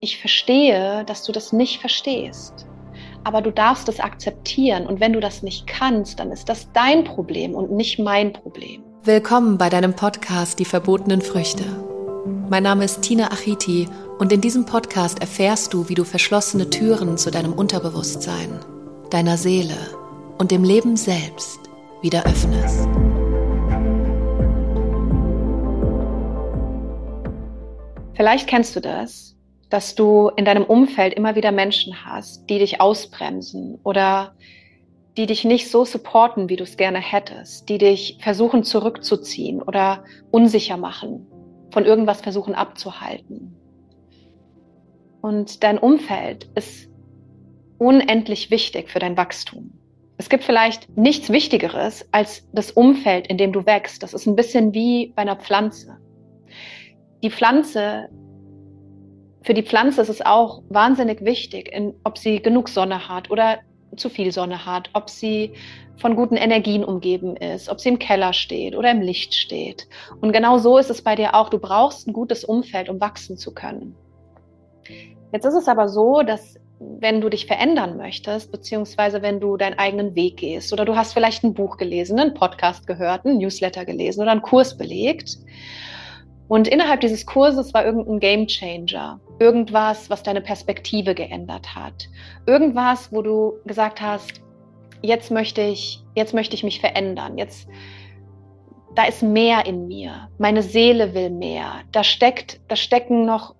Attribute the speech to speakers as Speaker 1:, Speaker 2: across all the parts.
Speaker 1: ich verstehe, dass du das nicht verstehst. Aber du darfst es akzeptieren. Und wenn du das nicht kannst, dann ist das dein Problem und nicht mein Problem.
Speaker 2: Willkommen bei deinem Podcast Die verbotenen Früchte. Mein Name ist Tina Achiti und in diesem Podcast erfährst du, wie du verschlossene Türen zu deinem Unterbewusstsein, deiner Seele und dem Leben selbst wieder öffnest.
Speaker 1: Vielleicht kennst du das, dass du in deinem Umfeld immer wieder Menschen hast, die dich ausbremsen oder die dich nicht so supporten, wie du es gerne hättest, die dich versuchen zurückzuziehen oder unsicher machen, von irgendwas versuchen abzuhalten. Und dein Umfeld ist unendlich wichtig für dein Wachstum. Es gibt vielleicht nichts Wichtigeres als das Umfeld, in dem du wächst. Das ist ein bisschen wie bei einer Pflanze die Pflanze, für die Pflanze ist es auch wahnsinnig wichtig, in, ob sie genug Sonne hat oder zu viel Sonne hat, ob sie von guten Energien umgeben ist, ob sie im Keller steht oder im Licht steht. Und genau so ist es bei dir auch. Du brauchst ein gutes Umfeld, um wachsen zu können. Jetzt ist es aber so, dass wenn du dich verändern möchtest, beziehungsweise wenn du deinen eigenen Weg gehst oder du hast vielleicht ein Buch gelesen, einen Podcast gehört, einen Newsletter gelesen oder einen Kurs belegt und innerhalb dieses Kurses war irgendein Game Changer, irgendwas, was deine Perspektive geändert hat, irgendwas, wo du gesagt hast, jetzt möchte ich, jetzt möchte ich mich verändern, jetzt da ist mehr in mir, meine Seele will mehr, da steckt, da stecken noch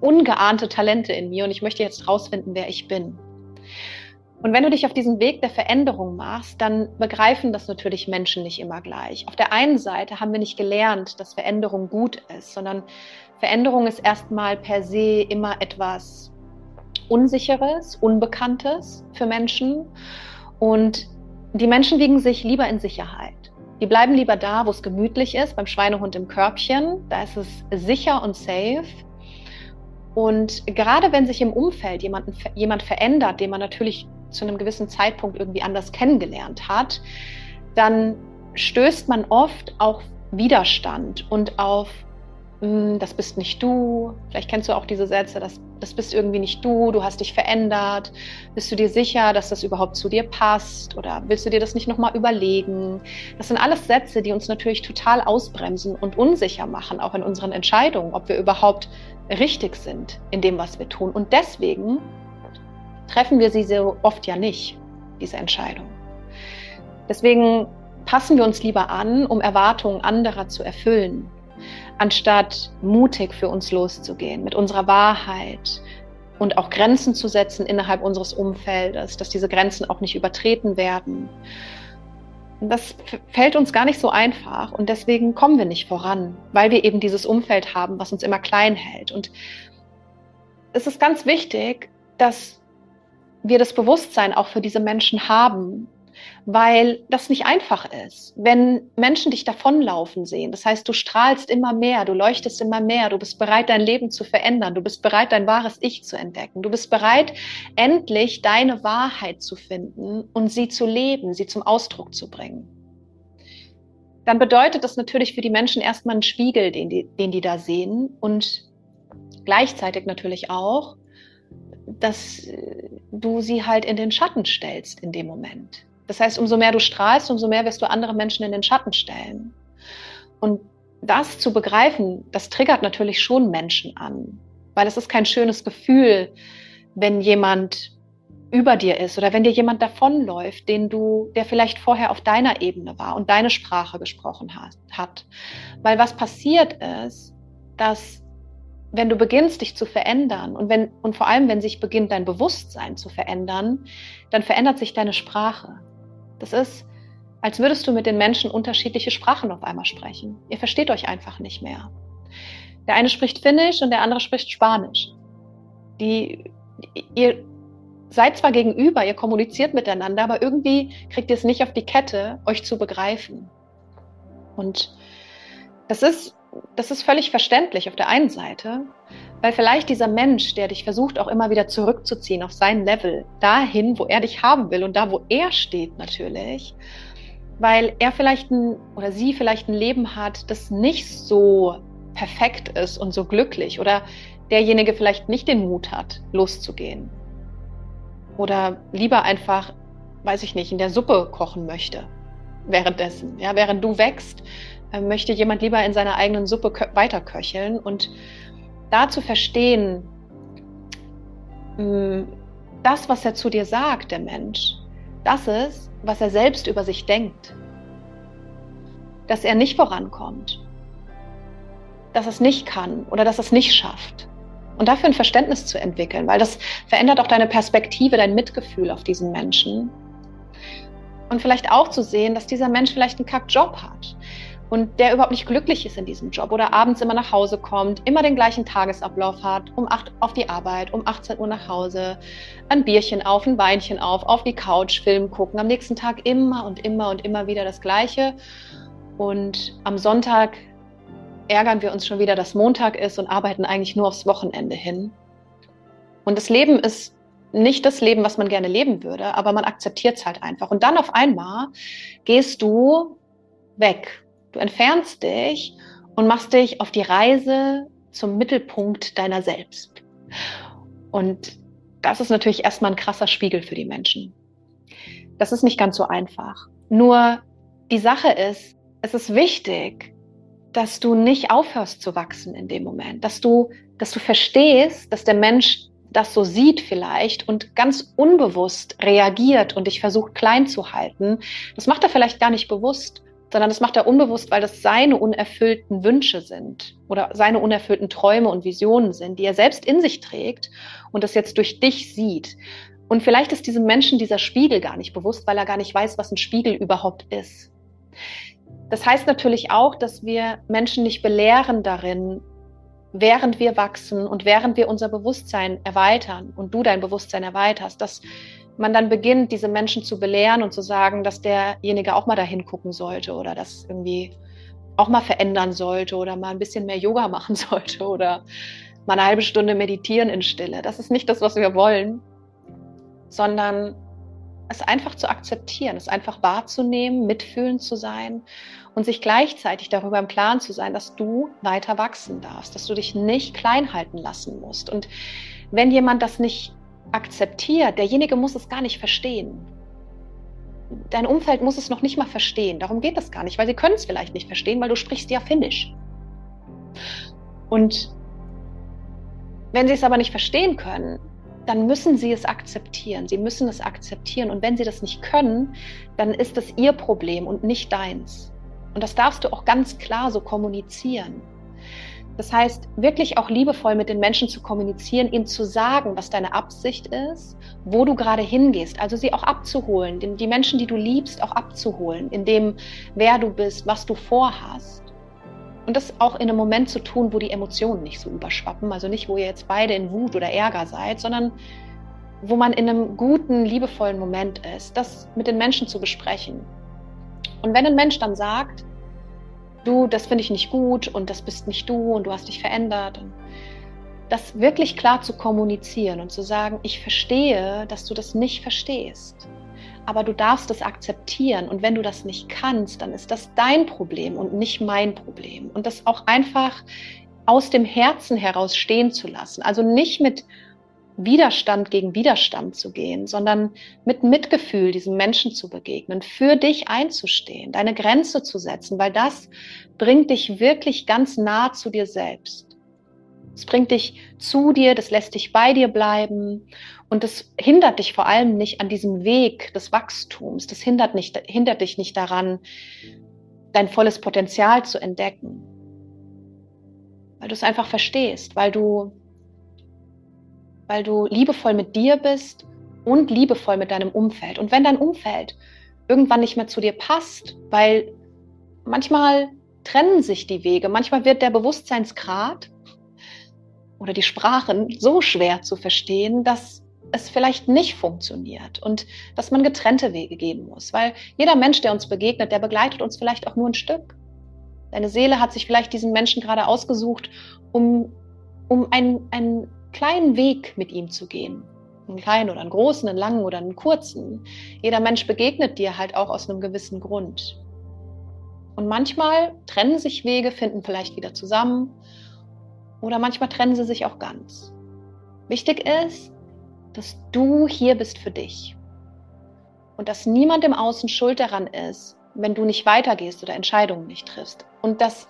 Speaker 1: ungeahnte Talente in mir und ich möchte jetzt rausfinden, wer ich bin. Und wenn du dich auf diesen Weg der Veränderung machst, dann begreifen das natürlich Menschen nicht immer gleich. Auf der einen Seite haben wir nicht gelernt, dass Veränderung gut ist, sondern Veränderung ist erstmal per se immer etwas Unsicheres, Unbekanntes für Menschen. Und die Menschen wiegen sich lieber in Sicherheit. Die bleiben lieber da, wo es gemütlich ist, beim Schweinehund im Körbchen. Da ist es sicher und safe. Und gerade wenn sich im Umfeld jemand, jemand verändert, den man natürlich zu einem gewissen Zeitpunkt irgendwie anders kennengelernt hat, dann stößt man oft auf Widerstand und auf, hm, das bist nicht du. Vielleicht kennst du auch diese Sätze, das, das bist irgendwie nicht du, du hast dich verändert. Bist du dir sicher, dass das überhaupt zu dir passt? Oder willst du dir das nicht nochmal überlegen? Das sind alles Sätze, die uns natürlich total ausbremsen und unsicher machen, auch in unseren Entscheidungen, ob wir überhaupt richtig sind in dem, was wir tun. Und deswegen treffen wir sie so oft ja nicht, diese Entscheidung. Deswegen passen wir uns lieber an, um Erwartungen anderer zu erfüllen, anstatt mutig für uns loszugehen, mit unserer Wahrheit und auch Grenzen zu setzen innerhalb unseres Umfeldes, dass diese Grenzen auch nicht übertreten werden. Das fällt uns gar nicht so einfach und deswegen kommen wir nicht voran, weil wir eben dieses Umfeld haben, was uns immer klein hält. Und es ist ganz wichtig, dass wir das Bewusstsein auch für diese Menschen haben, weil das nicht einfach ist. Wenn Menschen dich davonlaufen sehen, das heißt, du strahlst immer mehr, du leuchtest immer mehr, du bist bereit, dein Leben zu verändern, du bist bereit, dein wahres Ich zu entdecken, du bist bereit, endlich deine Wahrheit zu finden und sie zu leben, sie zum Ausdruck zu bringen. Dann bedeutet das natürlich für die Menschen erstmal einen Spiegel, den die, den die da sehen und gleichzeitig natürlich auch, dass äh, du sie halt in den Schatten stellst in dem Moment. Das heißt, umso mehr du strahlst, umso mehr wirst du andere Menschen in den Schatten stellen. Und das zu begreifen, das triggert natürlich schon Menschen an, weil es ist kein schönes Gefühl, wenn jemand über dir ist oder wenn dir jemand davonläuft, den du, der vielleicht vorher auf deiner Ebene war und deine Sprache gesprochen hat, hat. Weil was passiert ist, dass wenn du beginnst, dich zu verändern und wenn, und vor allem, wenn sich beginnt, dein Bewusstsein zu verändern, dann verändert sich deine Sprache. Das ist, als würdest du mit den Menschen unterschiedliche Sprachen auf einmal sprechen. Ihr versteht euch einfach nicht mehr. Der eine spricht Finnisch und der andere spricht Spanisch. Die, ihr seid zwar gegenüber, ihr kommuniziert miteinander, aber irgendwie kriegt ihr es nicht auf die Kette, euch zu begreifen. Und das ist das ist völlig verständlich auf der einen Seite, weil vielleicht dieser Mensch, der dich versucht auch immer wieder zurückzuziehen auf sein Level, dahin, wo er dich haben will und da, wo er steht natürlich, weil er vielleicht ein oder sie vielleicht ein Leben hat, das nicht so perfekt ist und so glücklich oder derjenige vielleicht nicht den Mut hat, loszugehen. Oder lieber einfach, weiß ich nicht, in der Suppe kochen möchte. Währenddessen. Ja, während du wächst, möchte jemand lieber in seiner eigenen Suppe weiterköcheln und da zu verstehen, mm, das, was er zu dir sagt, der Mensch, das ist, was er selbst über sich denkt. Dass er nicht vorankommt, dass es nicht kann oder dass es nicht schafft. Und dafür ein Verständnis zu entwickeln, weil das verändert auch deine Perspektive, dein Mitgefühl auf diesen Menschen. Und vielleicht auch zu sehen, dass dieser Mensch vielleicht einen Kackjob hat und der überhaupt nicht glücklich ist in diesem Job oder abends immer nach Hause kommt, immer den gleichen Tagesablauf hat, um 8 auf die Arbeit, um 18 Uhr nach Hause, ein Bierchen auf, ein Weinchen auf, auf die Couch, Film gucken, am nächsten Tag immer und immer und immer wieder das Gleiche. Und am Sonntag ärgern wir uns schon wieder, dass Montag ist und arbeiten eigentlich nur aufs Wochenende hin. Und das Leben ist nicht das Leben, was man gerne leben würde, aber man akzeptiert es halt einfach. Und dann auf einmal gehst du weg. Du entfernst dich und machst dich auf die Reise zum Mittelpunkt deiner selbst. Und das ist natürlich erstmal ein krasser Spiegel für die Menschen. Das ist nicht ganz so einfach. Nur die Sache ist, es ist wichtig, dass du nicht aufhörst zu wachsen in dem Moment, dass du, dass du verstehst, dass der Mensch das so sieht vielleicht und ganz unbewusst reagiert und dich versucht klein zu halten. Das macht er vielleicht gar nicht bewusst, sondern das macht er unbewusst, weil das seine unerfüllten Wünsche sind oder seine unerfüllten Träume und Visionen sind, die er selbst in sich trägt und das jetzt durch dich sieht. Und vielleicht ist diesem Menschen dieser Spiegel gar nicht bewusst, weil er gar nicht weiß, was ein Spiegel überhaupt ist. Das heißt natürlich auch, dass wir Menschen nicht belehren darin, während wir wachsen und während wir unser Bewusstsein erweitern und du dein Bewusstsein erweiterst, dass man dann beginnt, diese Menschen zu belehren und zu sagen, dass derjenige auch mal dahin gucken sollte oder das irgendwie auch mal verändern sollte oder mal ein bisschen mehr Yoga machen sollte oder mal eine halbe Stunde meditieren in Stille. Das ist nicht das, was wir wollen, sondern es einfach zu akzeptieren, es einfach wahrzunehmen, mitfühlend zu sein und sich gleichzeitig darüber im Klaren zu sein, dass du weiter wachsen darfst, dass du dich nicht klein halten lassen musst. Und wenn jemand das nicht akzeptiert, derjenige muss es gar nicht verstehen. Dein Umfeld muss es noch nicht mal verstehen. Darum geht es gar nicht, weil sie können es vielleicht nicht verstehen, weil du sprichst ja Finnisch. Und wenn sie es aber nicht verstehen können, dann müssen sie es akzeptieren. Sie müssen es akzeptieren. Und wenn sie das nicht können, dann ist es ihr Problem und nicht deins. Und das darfst du auch ganz klar so kommunizieren. Das heißt, wirklich auch liebevoll mit den Menschen zu kommunizieren, ihnen zu sagen, was deine Absicht ist, wo du gerade hingehst, also sie auch abzuholen, die Menschen, die du liebst, auch abzuholen, in dem, wer du bist, was du vorhast. Und das auch in einem Moment zu tun, wo die Emotionen nicht so überschwappen. Also nicht, wo ihr jetzt beide in Wut oder Ärger seid, sondern wo man in einem guten, liebevollen Moment ist, das mit den Menschen zu besprechen. Und wenn ein Mensch dann sagt, du, das finde ich nicht gut und das bist nicht du und du hast dich verändert, und das wirklich klar zu kommunizieren und zu sagen, ich verstehe, dass du das nicht verstehst aber du darfst es akzeptieren. Und wenn du das nicht kannst, dann ist das dein Problem und nicht mein Problem. Und das auch einfach aus dem Herzen heraus stehen zu lassen. Also nicht mit Widerstand gegen Widerstand zu gehen, sondern mit Mitgefühl diesem Menschen zu begegnen, für dich einzustehen, deine Grenze zu setzen, weil das bringt dich wirklich ganz nah zu dir selbst. Es bringt dich zu dir, das lässt dich bei dir bleiben und das hindert dich vor allem nicht an diesem Weg des Wachstums. Das hindert, nicht, hindert dich nicht daran, dein volles Potenzial zu entdecken. Weil du es einfach verstehst, weil du, weil du liebevoll mit dir bist und liebevoll mit deinem Umfeld. Und wenn dein Umfeld irgendwann nicht mehr zu dir passt, weil manchmal trennen sich die Wege, manchmal wird der Bewusstseinsgrad oder die Sprachen so schwer zu verstehen, dass es vielleicht nicht funktioniert und dass man getrennte Wege gehen muss. Weil jeder Mensch, der uns begegnet, der begleitet uns vielleicht auch nur ein Stück. Deine Seele hat sich vielleicht diesen Menschen gerade ausgesucht, um, um einen, einen kleinen Weg mit ihm zu gehen. Einen kleinen oder einen großen, einen langen oder einen kurzen. Jeder Mensch begegnet dir halt auch aus einem gewissen Grund. Und manchmal trennen sich Wege, finden vielleicht wieder zusammen oder manchmal trennen sie sich auch ganz. Wichtig ist, dass du hier bist für dich und dass niemand im Außen schuld daran ist, wenn du nicht weitergehst oder Entscheidungen nicht triffst und dass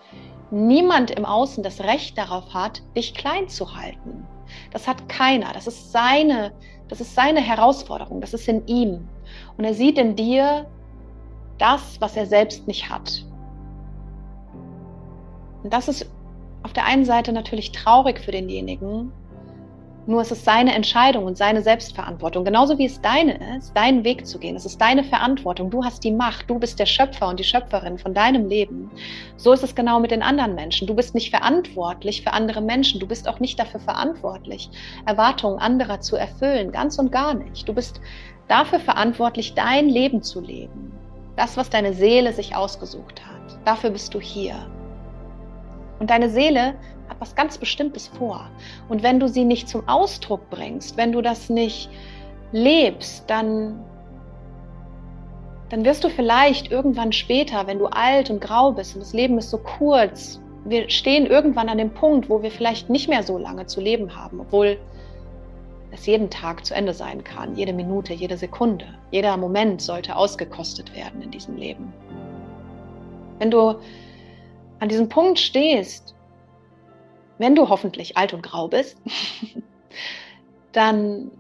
Speaker 1: niemand im Außen das Recht darauf hat, dich klein zu halten. Das hat keiner. Das ist seine, das ist seine Herausforderung. Das ist in ihm. Und er sieht in dir das, was er selbst nicht hat. Und das ist auf der einen Seite natürlich traurig für denjenigen, nur es ist seine Entscheidung und seine Selbstverantwortung. Genauso wie es deine ist, deinen Weg zu gehen. Es ist deine Verantwortung. Du hast die Macht. Du bist der Schöpfer und die Schöpferin von deinem Leben. So ist es genau mit den anderen Menschen. Du bist nicht verantwortlich für andere Menschen. Du bist auch nicht dafür verantwortlich, Erwartungen anderer zu erfüllen. Ganz und gar nicht. Du bist dafür verantwortlich, dein Leben zu leben. Das, was deine Seele sich ausgesucht hat. Dafür bist du hier. Und deine Seele hat was ganz Bestimmtes vor. Und wenn du sie nicht zum Ausdruck bringst, wenn du das nicht lebst, dann, dann wirst du vielleicht irgendwann später, wenn du alt und grau bist und das Leben ist so kurz, wir stehen irgendwann an dem Punkt, wo wir vielleicht nicht mehr so lange zu leben haben, obwohl es jeden Tag zu Ende sein kann, jede Minute, jede Sekunde, jeder Moment sollte ausgekostet werden in diesem Leben. Wenn du an diesem Punkt stehst, wenn du hoffentlich alt und grau bist, dann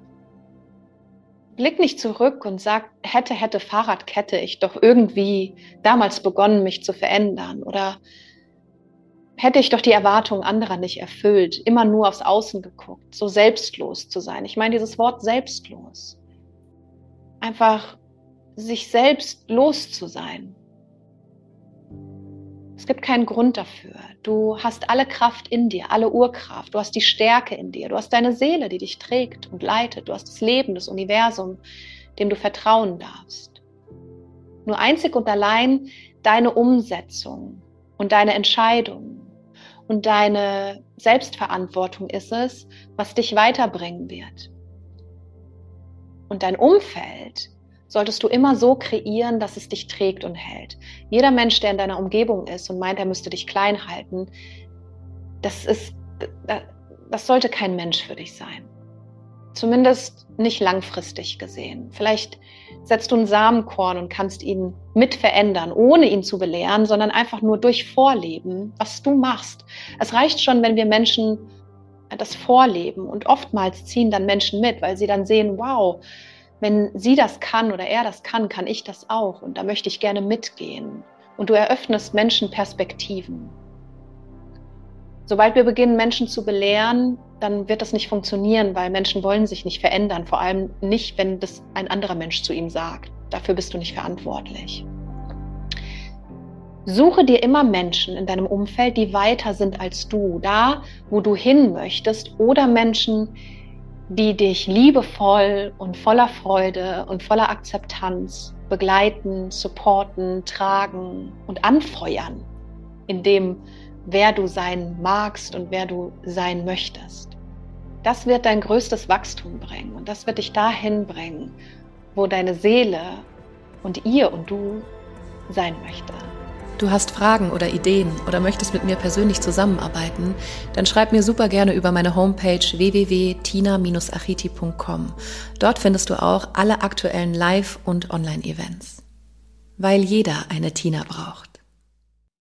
Speaker 1: blick nicht zurück und sag, hätte, hätte Fahrradkette ich doch irgendwie damals begonnen, mich zu verändern oder hätte ich doch die Erwartungen anderer nicht erfüllt, immer nur aufs Außen geguckt, so selbstlos zu sein. Ich meine dieses Wort selbstlos. Einfach sich selbst los zu sein. Es gibt keinen Grund dafür. Du hast alle Kraft in dir, alle Urkraft. Du hast die Stärke in dir. Du hast deine Seele, die dich trägt und leitet. Du hast das Leben, das Universum, dem du vertrauen darfst. Nur einzig und allein deine Umsetzung und deine Entscheidung und deine Selbstverantwortung ist es, was dich weiterbringen wird. Und dein Umfeld solltest du immer so kreieren, dass es dich trägt und hält. Jeder Mensch, der in deiner Umgebung ist und meint, er müsste dich klein halten, das ist, das sollte kein Mensch für dich sein. Zumindest nicht langfristig gesehen. Vielleicht setzt du einen Samenkorn und kannst ihn mit verändern, ohne ihn zu belehren, sondern einfach nur durch Vorleben, was du machst. Es reicht schon, wenn wir Menschen das vorleben und oftmals ziehen dann Menschen mit, weil sie dann sehen, wow, wenn sie das kann oder er das kann, kann ich das auch. Und da möchte ich gerne mitgehen. Und du eröffnest Menschen Perspektiven. Sobald wir beginnen, Menschen zu belehren, dann wird das nicht funktionieren, weil Menschen wollen sich nicht verändern. Vor allem nicht, wenn das ein anderer Mensch zu ihm sagt. Dafür bist du nicht verantwortlich. Suche dir immer Menschen in deinem Umfeld, die weiter sind als du, da, wo du hin möchtest, oder Menschen, die dich liebevoll und voller Freude und voller Akzeptanz begleiten, supporten, tragen und anfeuern in dem, wer du sein magst und wer du sein möchtest. Das wird dein größtes Wachstum bringen und das wird dich dahin bringen, wo deine Seele und ihr und du sein möchte.
Speaker 2: Du hast Fragen oder Ideen oder möchtest mit mir persönlich zusammenarbeiten, dann schreib mir super gerne über meine Homepage www.tina-achiti.com. Dort findest du auch alle aktuellen Live- und Online-Events. Weil jeder eine Tina braucht.